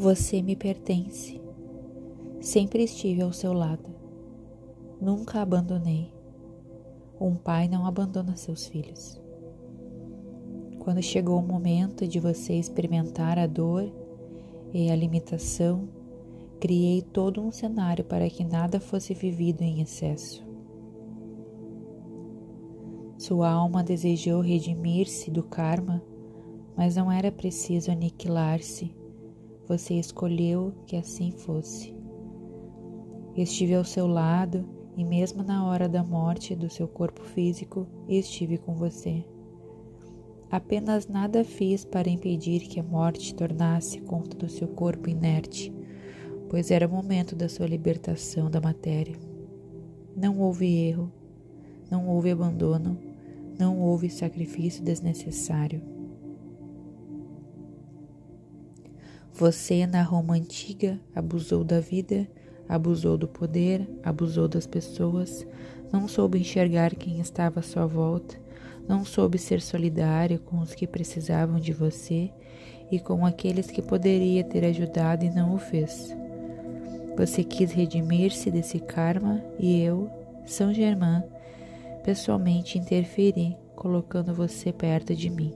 Você me pertence. Sempre estive ao seu lado. Nunca abandonei. Um pai não abandona seus filhos. Quando chegou o momento de você experimentar a dor e a limitação, criei todo um cenário para que nada fosse vivido em excesso. Sua alma desejou redimir-se do karma, mas não era preciso aniquilar-se. Você escolheu que assim fosse. Estive ao seu lado e, mesmo na hora da morte do seu corpo físico, estive com você. Apenas nada fiz para impedir que a morte tornasse conta do seu corpo inerte, pois era o momento da sua libertação da matéria. Não houve erro, não houve abandono, não houve sacrifício desnecessário. Você, na Roma antiga, abusou da vida abusou do poder, abusou das pessoas, não soube enxergar quem estava à sua volta, não soube ser solidário com os que precisavam de você e com aqueles que poderia ter ajudado e não o fez. Você quis redimir-se desse karma e eu, São Germain, pessoalmente interferi, colocando você perto de mim,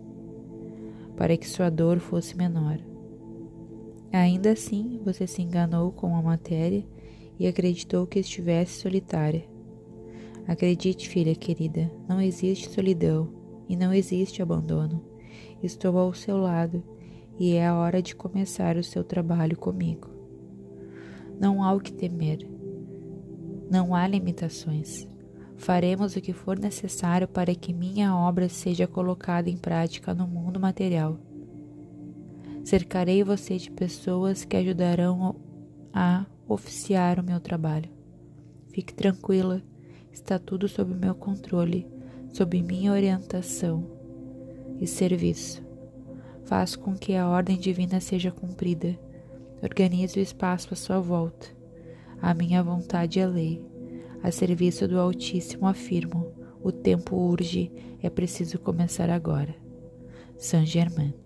para que sua dor fosse menor. Ainda assim, você se enganou com a matéria e acreditou que estivesse solitária. Acredite, filha querida, não existe solidão e não existe abandono. Estou ao seu lado e é a hora de começar o seu trabalho comigo. Não há o que temer. Não há limitações. Faremos o que for necessário para que minha obra seja colocada em prática no mundo material. Cercarei você de pessoas que ajudarão a oficiar o meu trabalho. Fique tranquila, está tudo sob meu controle, sob minha orientação e serviço. Faço com que a ordem divina seja cumprida. Organize o espaço à sua volta. A minha vontade é lei. A serviço do Altíssimo afirmo: o tempo urge, é preciso começar agora. Saint Germain.